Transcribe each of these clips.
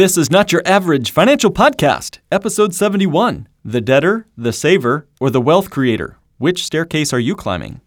This is not your average financial podcast, episode 71 The Debtor, the Saver, or the Wealth Creator. Which staircase are you climbing?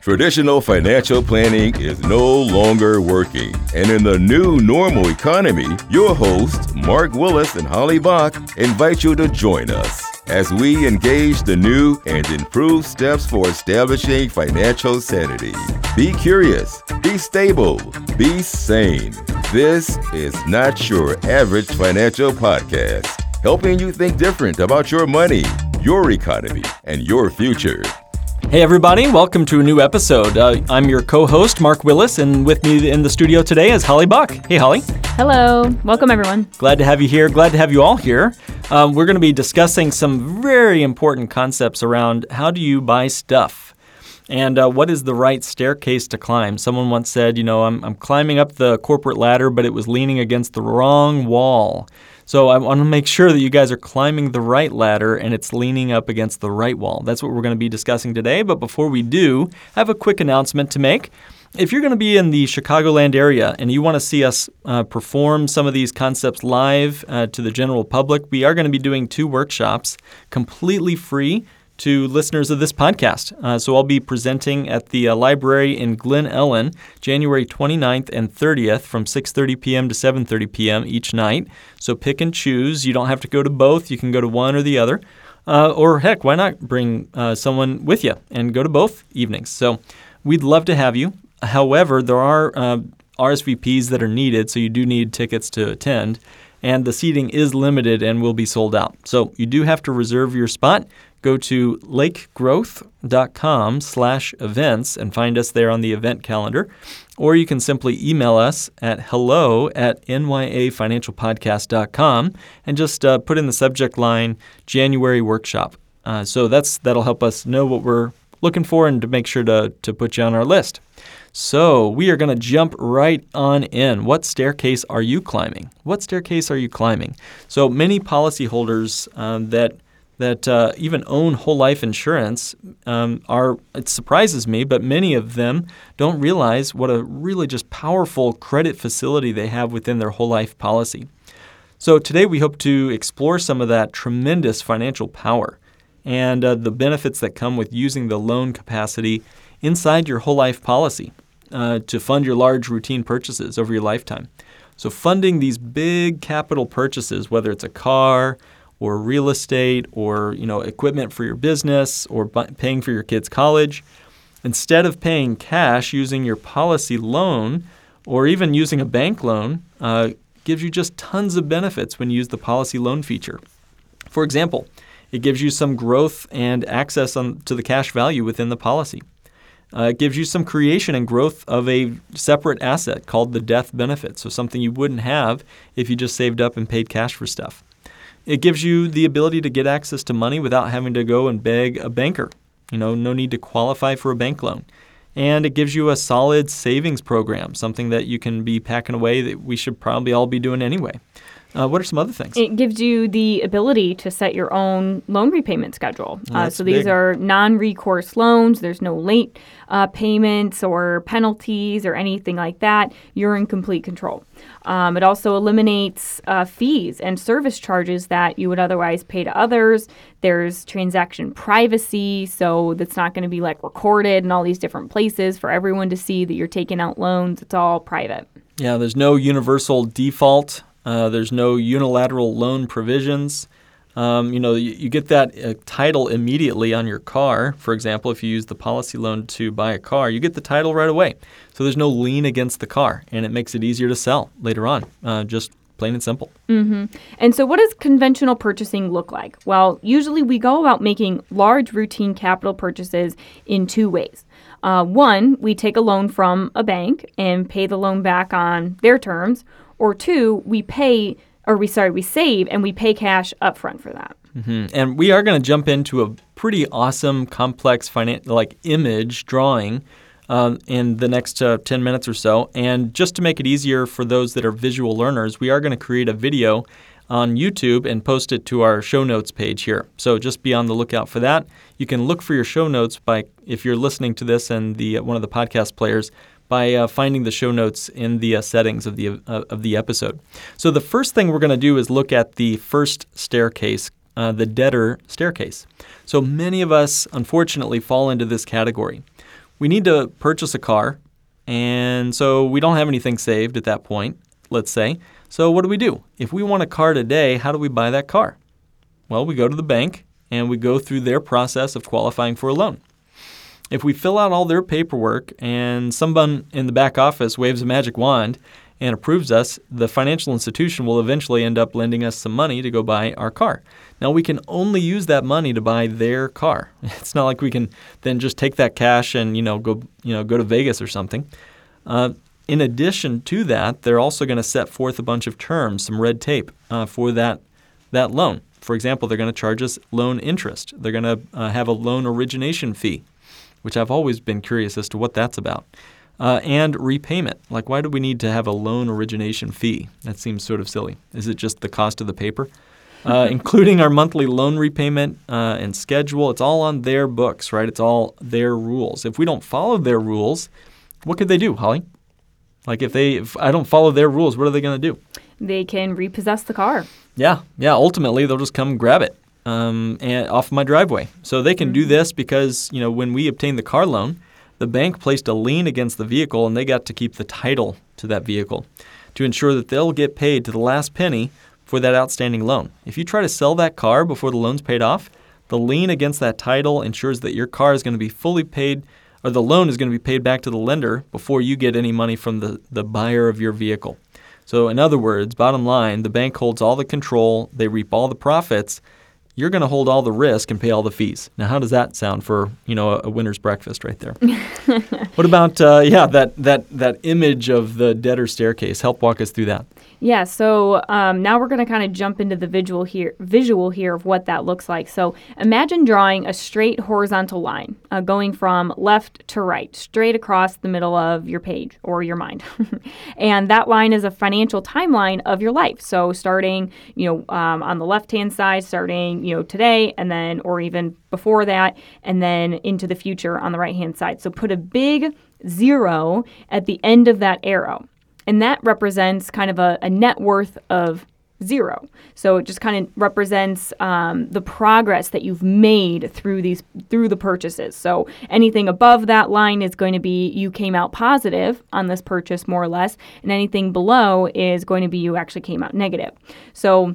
Traditional financial planning is no longer working. And in the new normal economy, your hosts, Mark Willis and Holly Buck, invite you to join us as we engage the new and improved steps for establishing financial sanity. Be curious, be stable, be sane. This is not your average financial podcast, helping you think different about your money, your economy, and your future. Hey, everybody, welcome to a new episode. Uh, I'm your co host, Mark Willis, and with me in the studio today is Holly Buck. Hey, Holly. Hello. Welcome, everyone. Glad to have you here. Glad to have you all here. Um, we're going to be discussing some very important concepts around how do you buy stuff and uh, what is the right staircase to climb. Someone once said, you know, I'm, I'm climbing up the corporate ladder, but it was leaning against the wrong wall. So I want to make sure that you guys are climbing the right ladder and it's leaning up against the right wall. That's what we're going to be discussing today. But before we do, I have a quick announcement to make. If you're going to be in the Chicagoland area and you want to see us uh, perform some of these concepts live uh, to the general public, we are going to be doing two workshops completely free to listeners of this podcast. Uh, so I'll be presenting at the uh, library in Glen Ellyn, January 29th and 30th from 6:30 p.m. to 7:30 p.m. each night. So pick and choose. You don't have to go to both. You can go to one or the other. Uh, or heck, why not bring uh, someone with you and go to both evenings? So we'd love to have you. However, there are uh, RSVPs that are needed, so you do need tickets to attend and the seating is limited and will be sold out. So you do have to reserve your spot go to lakegrowth.com slash events and find us there on the event calendar. Or you can simply email us at hello at nyafinancialpodcast.com and just uh, put in the subject line January workshop. Uh, so that's that'll help us know what we're looking for and to make sure to, to put you on our list. So we are going to jump right on in. What staircase are you climbing? What staircase are you climbing? So many policyholders um, that – that uh, even own whole life insurance um, are it surprises me but many of them don't realize what a really just powerful credit facility they have within their whole life policy. So today we hope to explore some of that tremendous financial power and uh, the benefits that come with using the loan capacity inside your whole life policy uh, to fund your large routine purchases over your lifetime. So funding these big capital purchases whether it's a car or real estate or you know equipment for your business or bu- paying for your kids' college, instead of paying cash using your policy loan or even using a bank loan, uh, gives you just tons of benefits when you use the policy loan feature. For example, it gives you some growth and access on, to the cash value within the policy. Uh, it gives you some creation and growth of a separate asset called the death benefit, so something you wouldn't have if you just saved up and paid cash for stuff. It gives you the ability to get access to money without having to go and beg a banker. You know, no need to qualify for a bank loan. And it gives you a solid savings program, something that you can be packing away that we should probably all be doing anyway. Uh, what are some other things? It gives you the ability to set your own loan repayment schedule. uh, so these big. are non recourse loans. There's no late uh, payments or penalties or anything like that. You're in complete control. Um, it also eliminates uh, fees and service charges that you would otherwise pay to others. There's transaction privacy, so that's not going to be like recorded in all these different places for everyone to see that you're taking out loans. It's all private. Yeah, there's no universal default. Uh, there's no unilateral loan provisions. Um, you know, you, you get that uh, title immediately on your car. For example, if you use the policy loan to buy a car, you get the title right away. So there's no lien against the car, and it makes it easier to sell later on. Uh, just plain and simple. And so, what does conventional purchasing look like? Well, usually we go about making large routine capital purchases in two ways. Uh, one, we take a loan from a bank and pay the loan back on their terms, or two, we pay, or we sorry, we save and we pay cash upfront for that. Mhm. And we are going to jump into a pretty awesome, complex, finan- like image drawing um, in the next uh, 10 minutes or so. And just to make it easier for those that are visual learners, we are going to create a video on YouTube and post it to our show notes page here. So just be on the lookout for that. You can look for your show notes by if you're listening to this and the one of the podcast players by uh, finding the show notes in the uh, settings of the uh, of the episode. So the first thing we're going to do is look at the first staircase, uh, the debtor staircase. So many of us, unfortunately, fall into this category. We need to purchase a car, and so we don't have anything saved at that point. Let's say. So what do we do? If we want a car today, how do we buy that car? Well, we go to the bank and we go through their process of qualifying for a loan. If we fill out all their paperwork and someone in the back office waves a magic wand and approves us, the financial institution will eventually end up lending us some money to go buy our car. Now we can only use that money to buy their car. It's not like we can then just take that cash and you know go you know go to Vegas or something. Uh, in addition to that, they're also going to set forth a bunch of terms, some red tape uh, for that that loan. For example, they're going to charge us loan interest. They're going to uh, have a loan origination fee which I've always been curious as to what that's about. Uh, and repayment. Like, why do we need to have a loan origination fee? That seems sort of silly. Is it just the cost of the paper? Uh, including our monthly loan repayment uh, and schedule. It's all on their books, right? It's all their rules. If we don't follow their rules, what could they do, Holly? Like, if they, if I don't follow their rules, what are they going to do? They can repossess the car. Yeah, yeah. Ultimately, they'll just come grab it um, and off my driveway. So they can mm-hmm. do this because you know when we obtained the car loan, the bank placed a lien against the vehicle, and they got to keep the title to that vehicle to ensure that they'll get paid to the last penny for that outstanding loan. If you try to sell that car before the loan's paid off, the lien against that title ensures that your car is going to be fully paid or the loan is going to be paid back to the lender before you get any money from the, the buyer of your vehicle. So, in other words, bottom line, the bank holds all the control, they reap all the profits, you're going to hold all the risk and pay all the fees. Now, how does that sound for you know a, a winner's breakfast right there? what about uh, yeah that that that image of the debtor staircase? Help walk us through that. Yeah, so um, now we're going to kind of jump into the visual here, visual here of what that looks like. So imagine drawing a straight horizontal line uh, going from left to right, straight across the middle of your page or your mind, and that line is a financial timeline of your life. So starting, you know, um, on the left-hand side, starting, you know, today, and then or even before that, and then into the future on the right-hand side. So put a big zero at the end of that arrow and that represents kind of a, a net worth of zero. So it just kind of represents um, the progress that you've made through these through the purchases. So anything above that line is going to be you came out positive on this purchase more or less, and anything below is going to be you actually came out negative. So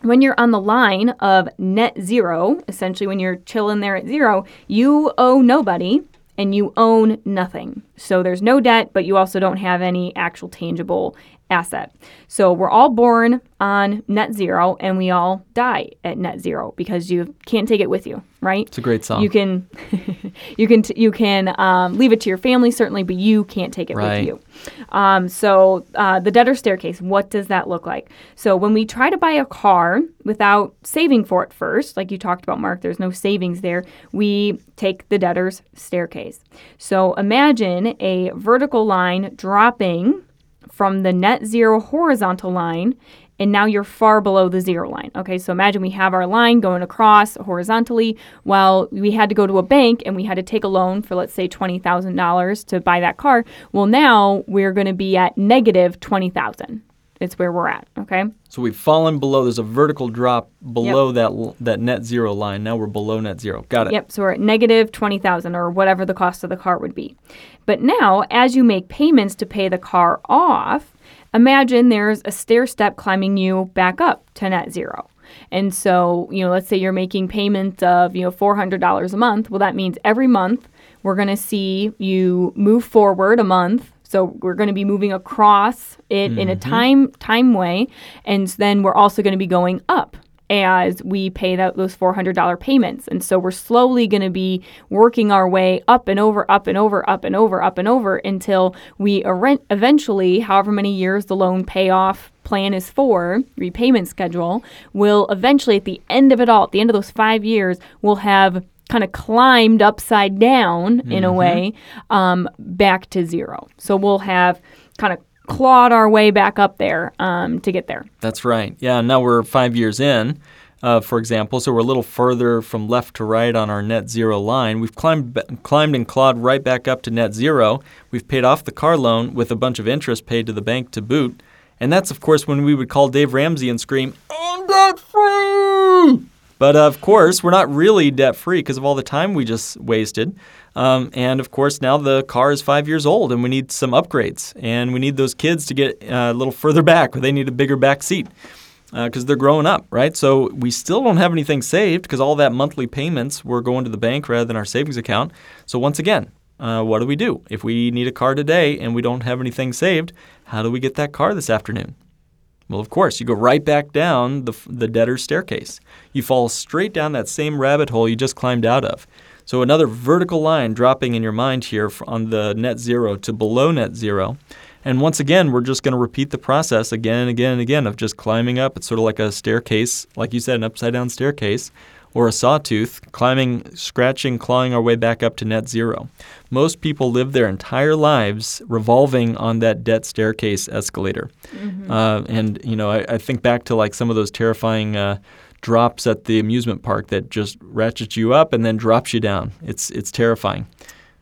when you're on the line of net zero, essentially when you're chilling there at zero, you owe nobody and you own nothing. So there's no debt, but you also don't have any actual tangible asset. So we're all born on net zero and we all die at net zero because you can't take it with you, right? It's a great song. You can you can t- you can um, leave it to your family certainly, but you can't take it right. with you. Um, so uh, the debtor staircase, what does that look like? So when we try to buy a car without saving for it first, like you talked about, Mark, there's no savings there. We take the debtor's staircase. So imagine a vertical line dropping from the net zero horizontal line and now you're far below the zero line. Okay, so imagine we have our line going across horizontally Well, we had to go to a bank and we had to take a loan for, let's say, $20,000 to buy that car. Well, now we're going to be at negative 20,000. It's where we're at. Okay. So we've fallen below. There's a vertical drop below yep. that that net zero line. Now we're below net zero. Got it. Yep. So we're at negative twenty thousand or whatever the cost of the car would be. But now, as you make payments to pay the car off, imagine there's a stair step climbing you back up to net zero. And so, you know, let's say you're making payments of, you know, $400 a month. Well, that means every month we're going to see you move forward a month so we're going to be moving across it mm-hmm. in a mm-hmm. time time way, and then we're also going to be going up as we pay that, those $400 payments. And so we're slowly going to be working our way up and over, up and over, up and over, up and over until we eventually, however many years the loan payoff plan is for, repayment schedule, will eventually, at the end of it all, at the end of those five years, we'll have kind of climbed upside down mm-hmm. in a mm-hmm. way um, back to zero. So we'll have kind of clawed our way back up there um, to get there. That's right. Yeah. Now we're five years in. uh, for example, so we're a little further from left to right on our net zero line. We've climbed, climbed and clawed right back up to net zero. We've paid off the car loan with a bunch of interest paid to the bank to boot. And that's, of course, when we would call Dave Ramsey and scream, I'm debt free! But of course, we're not really debt free because of all the time we just wasted. Um, and of course, now the car is five years old and we need some upgrades. And we need those kids to get uh, a little further back or they need a bigger back seat because uh, they're growing up, right? So we still don't have anything saved because all that monthly payments were going to the bank rather than our savings account. So once again, uh, what do we do? If we need a car today and we don't have anything saved, how do we get that car this afternoon? Well, of course, you go right back down the, the debtor's staircase. You fall straight down that same rabbit hole you just climbed out of. So another vertical line dropping in your mind here on the net zero to below net zero. And once again, we're just going to repeat the process again and again and again of just climbing up. It's sort of like a staircase, like you said, an upside down staircase or a sawtooth, climbing, scratching, clawing our way back up to net zero. Most people live their entire lives revolving on that debt staircase escalator. Mm-hmm. Uh, and, you know, I, I, think back to like some of those terrifying uh, drops at the amusement park that just ratchets you up and then drops you down. It's, it's terrifying.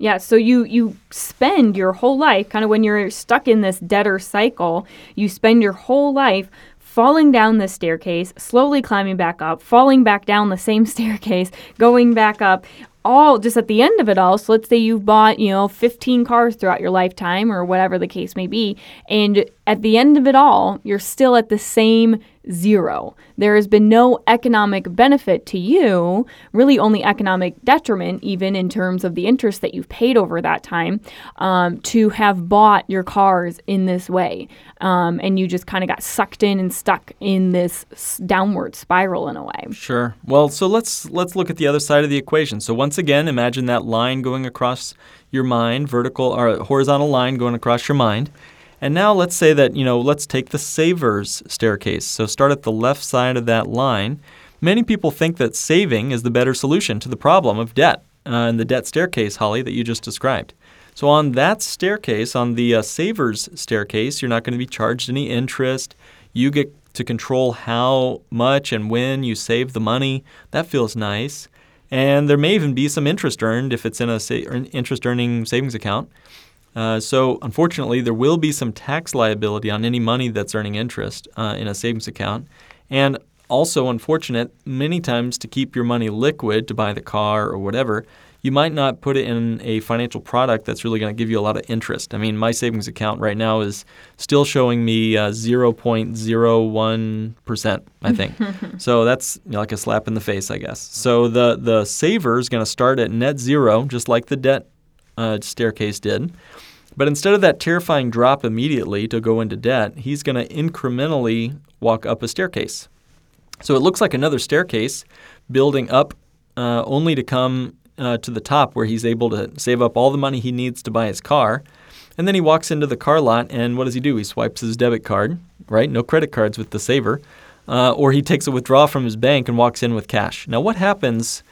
Yeah, so you you spend your whole life kind of when you're stuck in this debtor cycle, you spend your whole life falling down the staircase, slowly climbing back up, falling back down the same staircase, going back up, all just at the end of it all. So let's say you've bought, you know, 15 cars throughout your lifetime or whatever the case may be, and at the end of it all, you're still at the same zero. There has been no economic benefit to you, really only economic detriment, even in terms of the interest that you've paid over that time, um, to have bought your cars in this way. Um, and you just kind of got sucked in and stuck in this downward spiral in a way. Sure. Well, so let's let's look at the other side of the equation. So once again, imagine that line going across your mind, vertical or horizontal line going across your mind. And now let's say that, you know, let's take the savers staircase. So start at the left side of that line. Many people think that saving is the better solution to the problem of debt uh, and the debt staircase, Holly, that you just described. So on that staircase, on the uh, savers staircase, you're not going to be charged any interest. You get to control how much and when you save the money. That feels nice. And there may even be some interest earned if it's in a sa- interest earning savings account. Uh, so, unfortunately, there will be some tax liability on any money that's earning interest uh, in a savings account. And also, unfortunate, many times to keep your money liquid to buy the car or whatever, you might not put it in a financial product that's really going to give you a lot of interest. I mean, my savings account right now is still showing me uh, 0.01%, I think. so that's you know, like a slap in the face, I guess. So the, the saver is going to start at net zero, just like the debt uh, staircase did. But instead of that terrifying drop immediately to go into debt, he's going to incrementally walk up a staircase. So it looks like another staircase building up uh, only to come uh, to the top where he's able to save up all the money he needs to buy his car. And then he walks into the car lot, and what does he do? He swipes his debit card, right? No credit cards with the saver. Uh, or he takes a withdrawal from his bank and walks in with cash. Now, what happens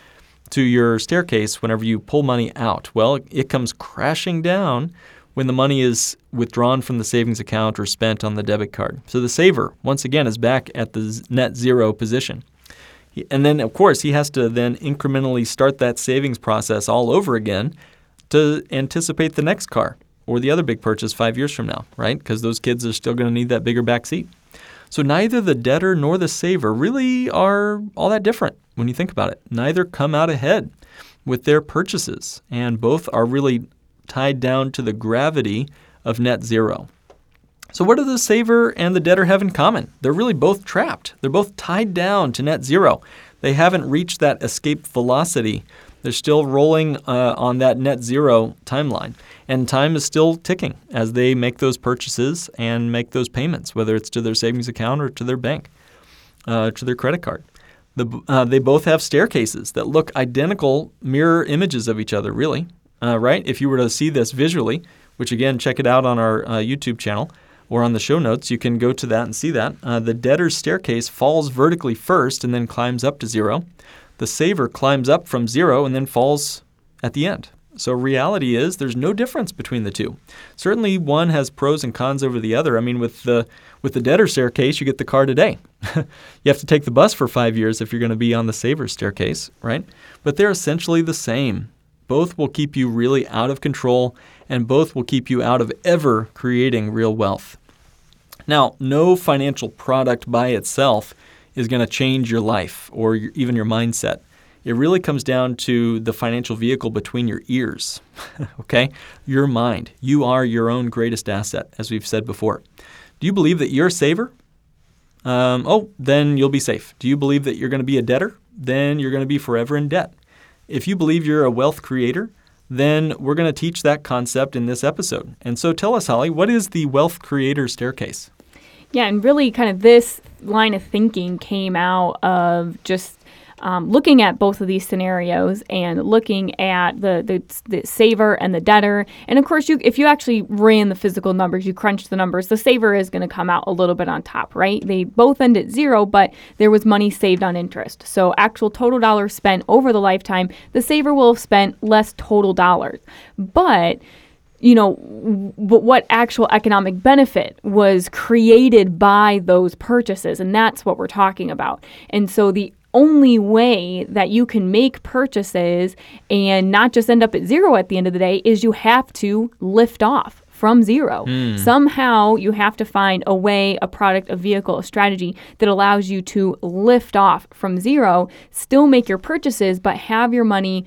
to your staircase whenever you pull money out? Well, it comes crashing down when the money is withdrawn from the savings account or spent on the debit card. So the saver, once again, is back at the net zero position. And then, of course, he has to then incrementally start that savings process all over again to anticipate the next car or the other big purchase five years from now, right? Because those kids are still going to need that bigger back seat. So neither the debtor nor the saver really are all that different when you think about it. Neither come out ahead with their purchases, and both are really tied down to the gravity of net zero. So, what do the saver and the debtor have in common? They're really both trapped. They're both tied down to net zero. They haven't reached that escape velocity. They're still rolling uh, on that net zero timeline. And time is still ticking as they make those purchases and make those payments, whether it's to their savings account or to their bank, uh, to their credit card. The, uh, they both have staircases that look identical mirror images of each other, really uh, right? If you were to see this visually, which again, check it out on our uh, YouTube channel or on the show notes, you can go to that and see that. Uh, the debtor's staircase falls vertically first and then climbs up to zero. The saver climbs up from zero and then falls at the end. So reality is there's no difference between the two. Certainly one has pros and cons over the other. I mean with the with the debtor staircase you get the car today. you have to take the bus for 5 years if you're going to be on the saver staircase, right? But they're essentially the same. Both will keep you really out of control and both will keep you out of ever creating real wealth. Now, no financial product by itself is going to change your life or your, even your mindset. It really comes down to the financial vehicle between your ears, okay? Your mind. You are your own greatest asset, as we've said before. Do you believe that you're a saver? Um, oh, then you'll be safe. Do you believe that you're going to be a debtor? Then you're going to be forever in debt. If you believe you're a wealth creator, then we're going to teach that concept in this episode. And so tell us, Holly, what is the wealth creator staircase? Yeah, and really kind of this line of thinking came out of just um, looking at both of these scenarios and looking at the, the, the saver and the debtor. And of course, you if you actually ran the physical numbers, you crunch the numbers, the saver is going to come out a little bit on top, right? They both end at zero, but there was money saved on interest. So actual total dollars spent over the lifetime, the saver will have spent less total dollars. But you know, but what actual economic benefit was created by those purchases, and that's what we're talking about. And so the only way that you can make purchases and not just end up at zero at the end of the day is you have to lift off from zero. Mm. Somehow you have to find a way, a product, a vehicle, a strategy that allows you to lift off from zero, still make your purchases, but have your money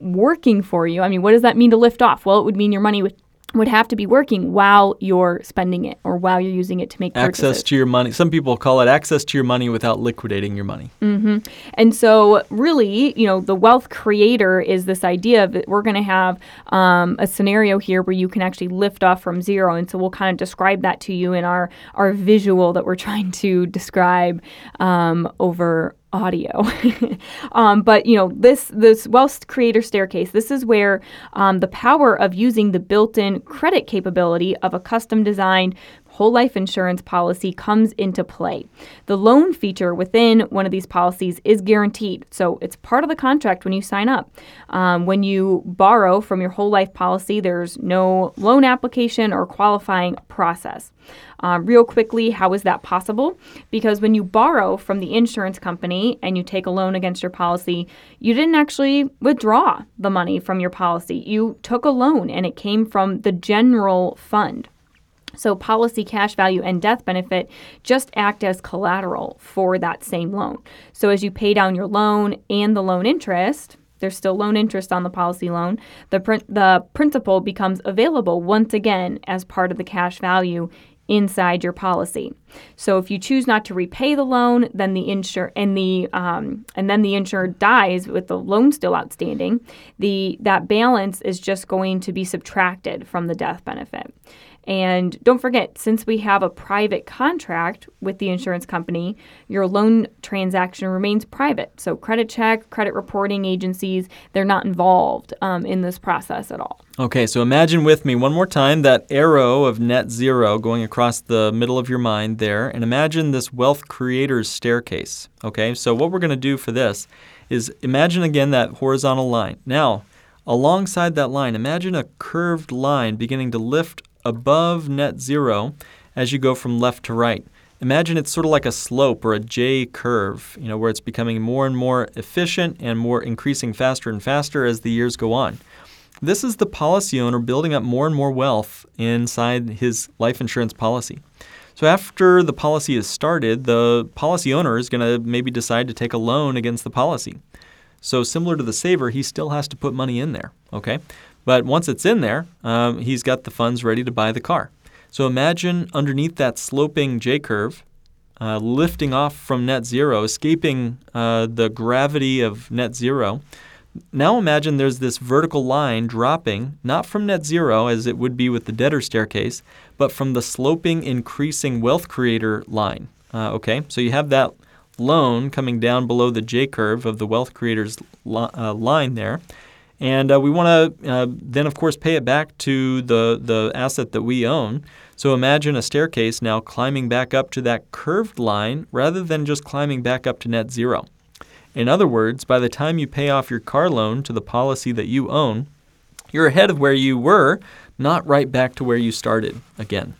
working for you. I mean, what does that mean to lift off? Well, it would mean your money would would have to be working while you're spending it or while you're using it to make access purchases. to your money. Some people call it access to your money without liquidating your money. Mm-hmm. And so, really, you know, the wealth creator is this idea that we're going to have um, a scenario here where you can actually lift off from zero. And so, we'll kind of describe that to you in our our visual that we're trying to describe um, over audio. um, but you know this this wealth creator staircase. This is where um, the power of using the built-in credit capability of a custom designed whole life insurance policy comes into play. The loan feature within one of these policies is guaranteed, so it's part of the contract when you sign up. Um, when you borrow from your whole life policy, there's no loan application or qualifying process. Um, real quickly, how is that possible? Because when you borrow from the insurance company and you take a loan against your policy, you didn't actually withdraw the money from your policy. You took a loan and it came from the general fund. So, policy cash value and death benefit just act as collateral for that same loan. So, as you pay down your loan and the loan interest, there's still loan interest on the policy loan. The, pr- the principal becomes available once again as part of the cash value inside your policy. So if you choose not to repay the loan, then the insure and the um, and then the insured dies with the loan still outstanding, the that balance is just going to be subtracted from the death benefit. And don't forget, since we have a private contract with the insurance company, your loan transaction remains private. So, credit check, credit reporting agencies, they're not involved um, in this process at all. Okay, so imagine with me one more time that arrow of net zero going across the middle of your mind there, and imagine this wealth creator's staircase. Okay, so what we're going to do for this is imagine again that horizontal line. Now, alongside that line, imagine a curved line beginning to lift above net zero as you go from left to right. Imagine it's sort of like a slope or a J curve, you know, where it's becoming more and more efficient and more increasing faster and faster as the years go on. This is the policy owner building up more and more wealth inside his life insurance policy. So after the policy is started, the policy owner is going to maybe decide to take a loan against the policy. So similar to the saver, he still has to put money in there, okay? But once it's in there, um, he's got the funds ready to buy the car. So imagine underneath that sloping J curve, uh, lifting off from net zero, escaping uh, the gravity of net zero. Now imagine there's this vertical line dropping, not from net zero as it would be with the debtor staircase, but from the sloping, increasing wealth creator line. Uh, okay, so you have that loan coming down below the J curve of the wealth creator's li- uh, line there. And uh, we want to uh, then, of course, pay it back to the, the asset that we own. So imagine a staircase now climbing back up to that curved line rather than just climbing back up to net zero. In other words, by the time you pay off your car loan to the policy that you own, You're ahead of where you were, not right back to where you started again.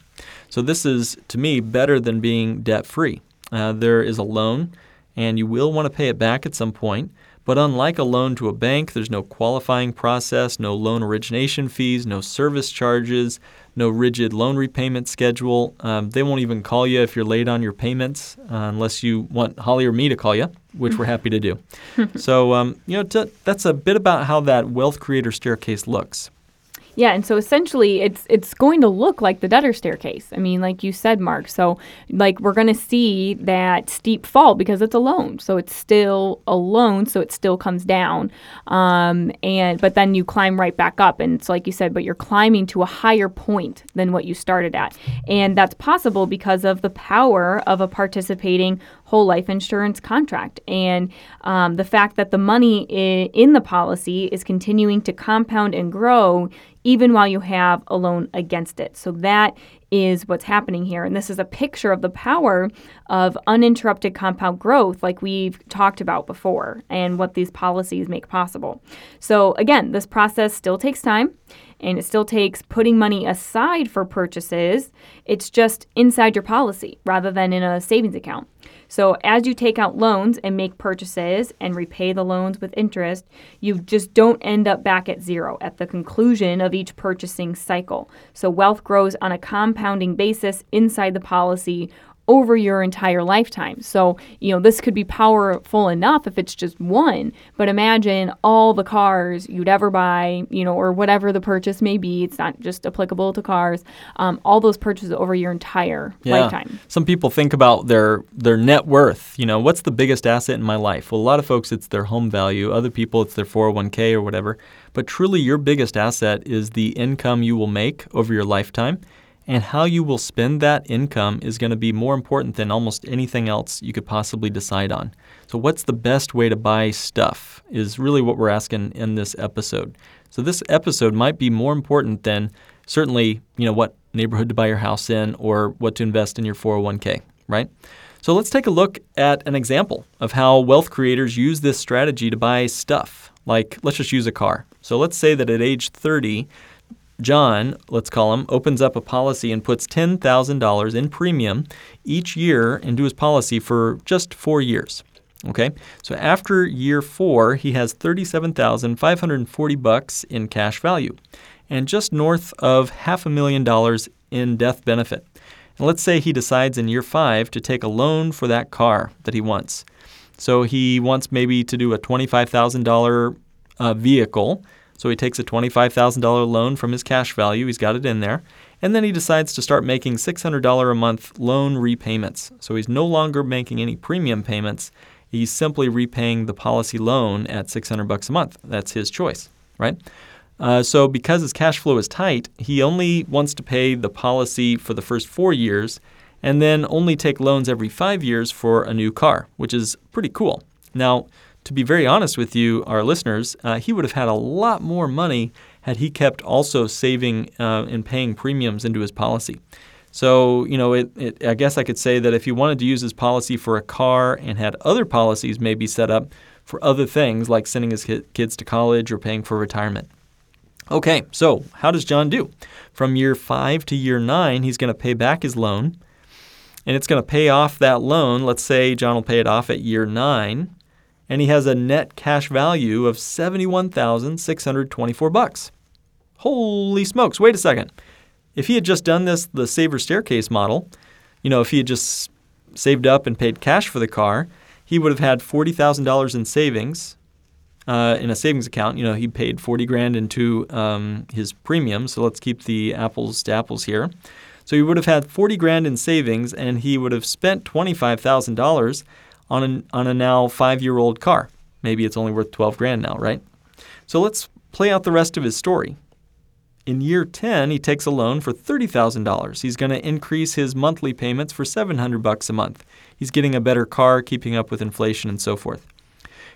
So, this is, to me, better than being debt free. Uh, there is a loan, and you will want to pay it back at some point. But unlike a loan to a bank, there's no qualifying process, no loan origination fees, no service charges, no rigid loan repayment schedule. Um, they won't even call you if you're late on your payments uh, unless you want Holly or me to call you, which we're happy to do. so, um, you know, t- that's a bit about how that wealth creator staircase looks. Yeah, and so essentially it's it's going to look like the debtor staircase. I mean, like you said, Mark. So like we're going to see that steep fall because it's a loan. So it's still a loan, so it still comes down. Um, and but then you climb right back up and it's like you said, but you're climbing to a higher point than what you started at. And that's possible because of the power of a participating whole life insurance contract and um, the fact that the money I- in the policy is continuing to compound and grow even while you have a loan against it. So that is what's happening here. And this is a picture of the power of uninterrupted compound growth, like we've talked about before, and what these policies make possible. So, again, this process still takes time and it still takes putting money aside for purchases. It's just inside your policy rather than in a savings account. So, as you take out loans and make purchases and repay the loans with interest, you just don't end up back at zero at the conclusion of each purchasing cycle. So, wealth grows on a compounding basis inside the policy over your entire lifetime. So, you know, this could be powerful enough if it's just one, but imagine all the cars you'd ever buy, you know, or whatever the purchase may be. It's not just applicable to cars. Um, all those purchases over your entire lifetime. Some people think about their their net worth. You know, what's the biggest asset in my life? Well, a lot of folks it's their home value. Other people it's their 401k or whatever. But truly, your biggest asset is the income you will make over your lifetime. And how you will spend that income is going to be more important than almost anything else you could possibly decide on. So, what's the best way to buy stuff is really what we're asking in this episode. So, this episode might be more important than certainly, you know, what neighborhood to buy your house in or what to invest in your 401k, right? So, let's take a look at an example of how wealth creators use this strategy to buy stuff. Like, let's just use a car. So, let's say that at age 30, John, let's call him, opens up a policy and puts $10,000 in premium each year into his policy for just four years. Okay, so after year four, he has 37,540 bucks in cash value, and just north of half a million dollars in death benefit. And let's say he decides in year five to take a loan for that car that he wants. So he wants maybe to do a $25,000 uh, vehicle so he takes a $25,000 loan from his cash value, he's got it in there, and then he decides to start making $600 a month loan repayments. So he's no longer making any premium payments. He's simply repaying the policy loan at 600 bucks a month. That's his choice, right? Uh, so because his cash flow is tight, he only wants to pay the policy for the first four years and then only take loans every five years for a new car, which is pretty cool. Now, to be very honest with you, our listeners, uh, he would have had a lot more money had he kept also saving uh, and paying premiums into his policy. So, you know, it, it, I guess I could say that if he wanted to use his policy for a car and had other policies maybe set up for other things like sending his kids to college or paying for retirement. Okay, so how does John do? From year five to year nine, he's going to pay back his loan, and it's going to pay off that loan. Let's say John will pay it off at year nine and he has a net cash value of 71,624 bucks. Holy smokes, wait a second. If he had just done this the saver staircase model, you know, if he had just saved up and paid cash for the car, he would have had $40,000 in savings uh, in a savings account. You know, he paid 40 grand into um, his premium, so let's keep the apples to apples here. So he would have had 40 grand in savings and he would have spent $25,000 on a, on a now five year old car. Maybe it's only worth 12 grand now, right? So let's play out the rest of his story. In year 10, he takes a loan for $30,000. He's going to increase his monthly payments for 700 bucks a month. He's getting a better car, keeping up with inflation and so forth.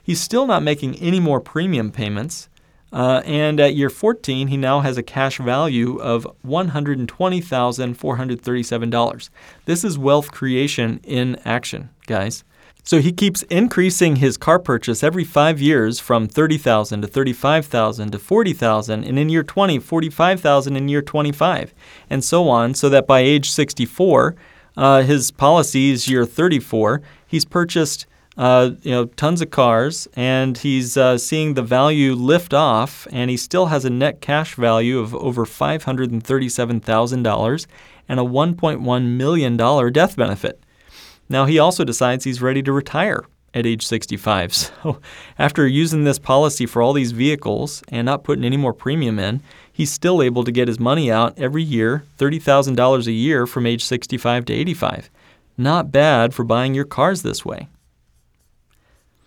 He's still not making any more premium payments. Uh, and at year 14, he now has a cash value of $120,437. This is wealth creation in action, guys. So he keeps increasing his car purchase every five years from 30,000 to 35,000 to 40,000, and in year 20, 45,000 in year 25, and so on, so that by age 64, uh, his policy is year 34, he's purchased uh, you know tons of cars, and he's uh, seeing the value lift off, and he still has a net cash value of over $537,000 and a $1.1 million death benefit. Now, he also decides he's ready to retire at age 65. So, after using this policy for all these vehicles and not putting any more premium in, he's still able to get his money out every year, $30,000 a year from age 65 to 85. Not bad for buying your cars this way.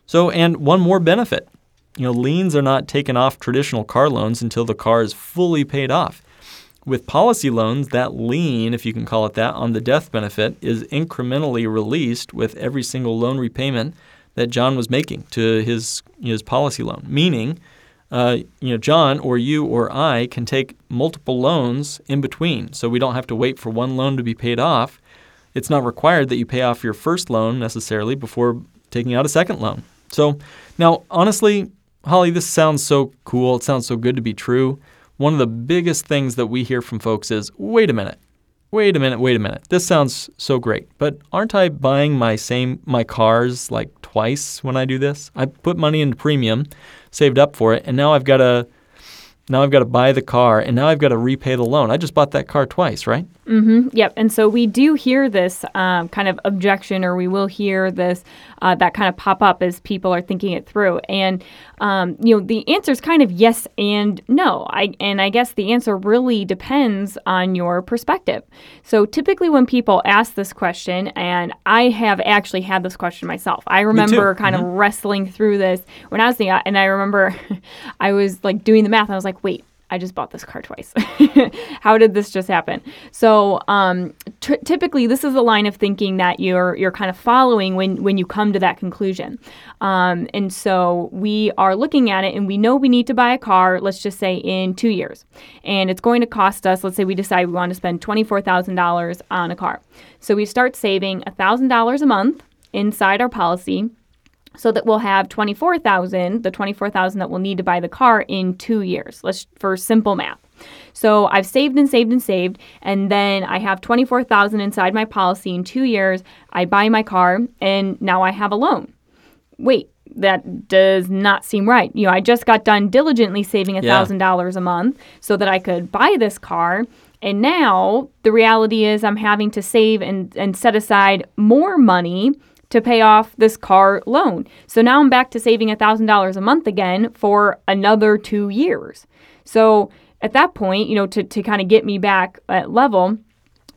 So, and one more benefit. You know, liens are not taken off traditional car loans until the car is fully paid off. With policy loans, that lien, if you can call it that, on the death benefit is incrementally released with every single loan repayment that John was making to his his policy loan. Meaning, uh, you know, John or you or I can take multiple loans in between, so we don't have to wait for one loan to be paid off. It's not required that you pay off your first loan necessarily before taking out a second loan. So now, honestly, Holly, this sounds so cool. It sounds so good to be true one of the biggest things that we hear from folks is wait a minute, wait a minute, wait a minute. This sounds so great, but aren't I buying my same my cars like twice when I do this? I put money into premium, saved up for it, and now I've got to now I've got to buy the car, and now I've got to repay the loan. I just bought that car twice, right? Mm-hmm. Yep. And so we do hear this um, kind of objection, or we will hear this uh, that kind of pop up as people are thinking it through. And um, you know, the answer is kind of yes and no. I and I guess the answer really depends on your perspective. So typically, when people ask this question, and I have actually had this question myself. I remember kind mm-hmm. of wrestling through this when I was the, and I remember I was like doing the math. And I was like, wait I just bought this car twice. How did this just happen? So, um, t- typically, this is a line of thinking that you're you're kind of following when when you come to that conclusion. Um, and so, we are looking at it, and we know we need to buy a car. Let's just say in two years, and it's going to cost us. Let's say we decide we want to spend twenty four thousand dollars on a car. So we start saving thousand dollars a month inside our policy so that we'll have 24,000, the 24,000 that we'll need to buy the car in 2 years. Let's for simple math. So I've saved and saved and saved and then I have 24,000 inside my policy in 2 years. I buy my car and now I have a loan. Wait, that does not seem right. You know, I just got done diligently saving $1,000 yeah. a month so that I could buy this car. And now the reality is I'm having to save and, and set aside more money to pay off this car loan. So now I'm back to saving $1,000 a month again for another two years. So at that point, you know, to, to kind of get me back at level,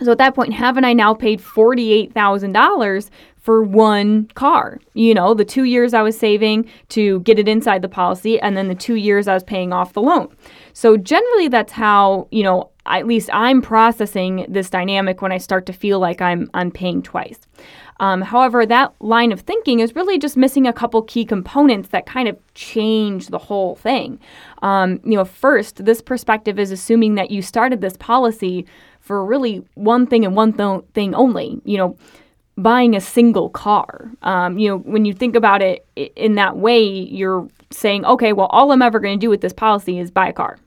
so at that point, haven't I now paid $48,000 for one car? You know, the two years I was saving to get it inside the policy, and then the two years I was paying off the loan. So generally, that's how, you know, at least I'm processing this dynamic when I start to feel like I'm, I'm paying twice. Um, however, that line of thinking is really just missing a couple key components that kind of change the whole thing. Um, you know, first, this perspective is assuming that you started this policy for really one thing and one th- thing only. You know, buying a single car. Um, you know, when you think about it in that way, you're saying, okay, well, all I'm ever going to do with this policy is buy a car,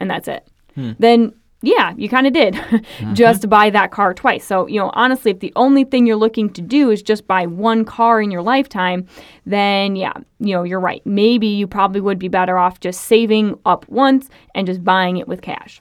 and that's it. Hmm. Then yeah, you kind of did mm-hmm. just buy that car twice. So, you know, honestly, if the only thing you're looking to do is just buy one car in your lifetime, then yeah, you know, you're right. Maybe you probably would be better off just saving up once and just buying it with cash.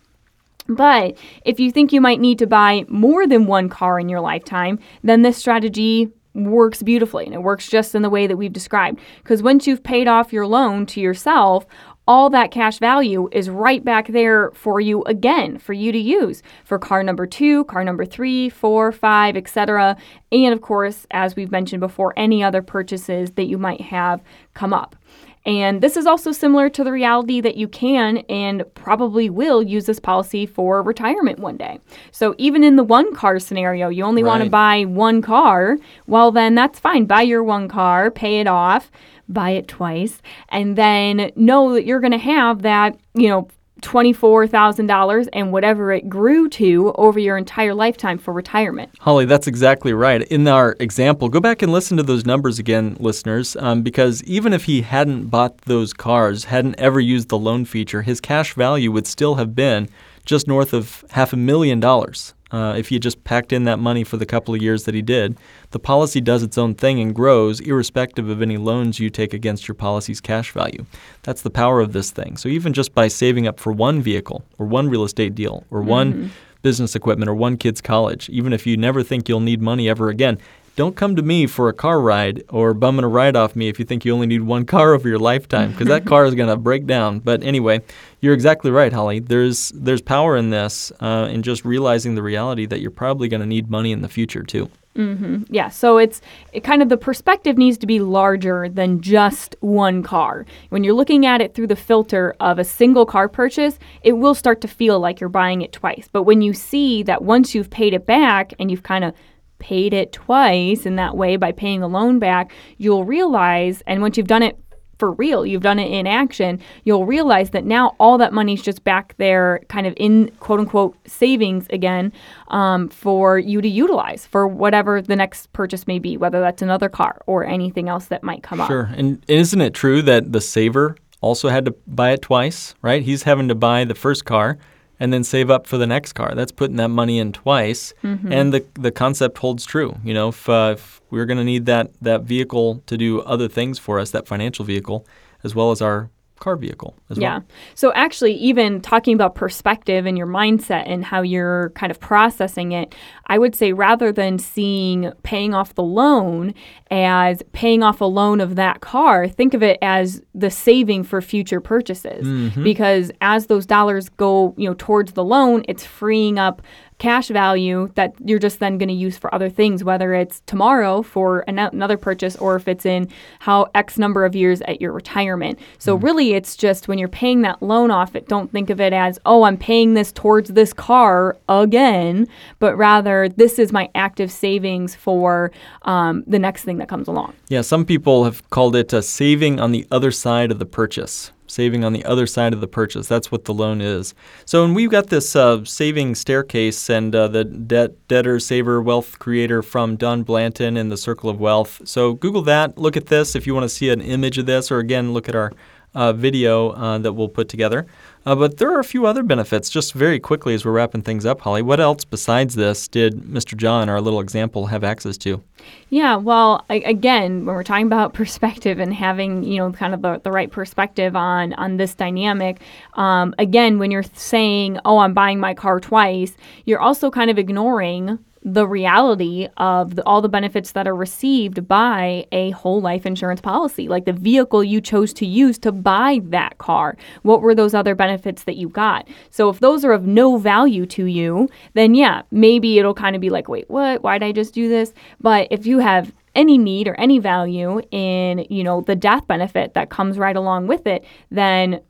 But if you think you might need to buy more than one car in your lifetime, then this strategy works beautifully and it works just in the way that we've described. Because once you've paid off your loan to yourself, all that cash value is right back there for you again for you to use for car number two, car number three, four, five, etc. And of course, as we've mentioned before, any other purchases that you might have come up. And this is also similar to the reality that you can and probably will use this policy for retirement one day. So, even in the one car scenario, you only right. want to buy one car, well, then that's fine. Buy your one car, pay it off, buy it twice, and then know that you're going to have that, you know, $24,000 and whatever it grew to over your entire lifetime for retirement. Holly, that's exactly right. In our example, go back and listen to those numbers again, listeners, um, because even if he hadn't bought those cars, hadn't ever used the loan feature, his cash value would still have been just north of half a million dollars. Uh, if he had just packed in that money for the couple of years that he did, the policy does its own thing and grows irrespective of any loans you take against your policy's cash value. That's the power of this thing. So even just by saving up for one vehicle or one real estate deal or one mm-hmm. business equipment or one kid's college, even if you never think you'll need money ever again, don't come to me for a car ride or bumming a ride off me if you think you only need one car over your lifetime because that car is going to break down. But anyway, you're exactly right, Holly. There's there's power in this uh, in just realizing the reality that you're probably going to need money in the future too. Mm-hmm. Yeah, so it's it kind of the perspective needs to be larger than just one car. When you're looking at it through the filter of a single car purchase, it will start to feel like you're buying it twice. But when you see that once you've paid it back and you've kind of paid it twice in that way by paying the loan back, you'll realize, and once you've done it for real, you've done it in action, you'll realize that now all that money's just back there, kind of in quote unquote savings again, um, for you to utilize for whatever the next purchase may be, whether that's another car or anything else that might come sure. up. Sure. And isn't it true that the saver also had to buy it twice, right? He's having to buy the first car and then save up for the next car. That's putting that money in twice, mm-hmm. and the the concept holds true. You know, if, uh, if we're going to need that that vehicle to do other things for us, that financial vehicle, as well as our car vehicle as yeah. well. So actually even talking about perspective and your mindset and how you're kind of processing it, I would say rather than seeing paying off the loan as paying off a loan of that car, think of it as the saving for future purchases. Mm-hmm. Because as those dollars go, you know, towards the loan, it's freeing up cash value that you're just then going to use for other things, whether it's tomorrow for an- another purchase or if it's in how X number of years at your retirement. So mm. really, it's just when you're paying that loan off, it don't think of it as oh I'm paying this towards this car again, but rather this is my active savings for um, the next thing that comes along. Yeah, some people have called it a saving on the other side of the purchase saving on the other side of the purchase. That's what the loan is. So, and we've got this uh, saving staircase and uh, the debt debtor saver wealth creator from Don Blanton in the Circle of Wealth. So, Google that. Look at this if you want to see an image of this, or again, look at our uh, video uh, that we'll put together. Uh, but there are a few other benefits. Just very quickly as we're wrapping things up, Holly, what else besides this did Mr. John, our little example, have access to? Yeah, well, I, again, when we're talking about perspective and having you know kind of the, the right perspective on on this dynamic, um, again, when you're saying, "Oh, I'm buying my car twice," you're also kind of ignoring the reality of the, all the benefits that are received by a whole life insurance policy, like the vehicle you chose to use to buy that car. What were those other benefits that you got? So if those are of no value to you, then yeah, maybe it'll kind of be like, wait, what? Why did I just do this? But if you have any need or any value in you know the death benefit that comes right along with it then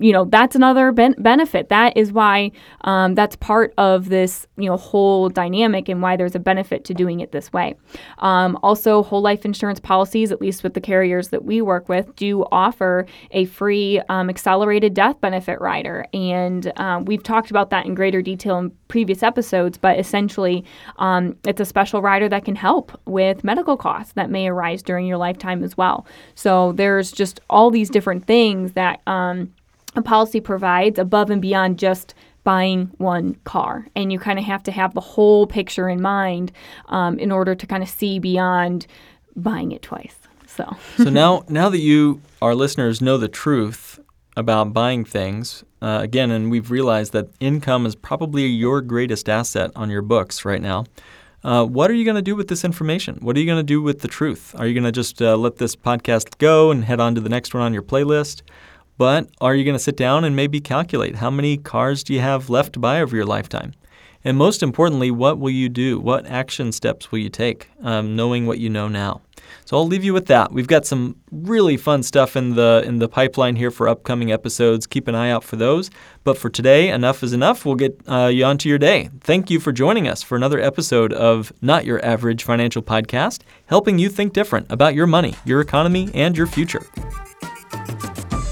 you know that's another ben- benefit. That is why um, that's part of this you know whole dynamic and why there's a benefit to doing it this way. Um, also whole life insurance policies at least with the carriers that we work with do offer a free um, accelerated death benefit rider. And um, we've talked about that in greater detail in previous episodes but essentially um, it's a special rider that can help with medical costs that may arise during your lifetime as well. So there's just all these different things that um, a policy provides above and beyond just buying one car. And you kind of have to have the whole picture in mind um, in order to kind of see beyond buying it twice. So, so now, now that you, our listeners, know the truth about buying things, uh, again, and we've realized that income is probably your greatest asset on your books right now. Uh, what are you going to do with this information? What are you going to do with the truth? Are you going to just uh, let this podcast go and head on to the next one on your playlist? But are you going to sit down and maybe calculate how many cars do you have left to buy over your lifetime? And most importantly, what will you do? What action steps will you take, um, knowing what you know now? So I'll leave you with that. We've got some really fun stuff in the in the pipeline here for upcoming episodes. Keep an eye out for those. But for today, enough is enough. We'll get uh, you on to your day. Thank you for joining us for another episode of Not Your Average Financial Podcast, helping you think different about your money, your economy, and your future.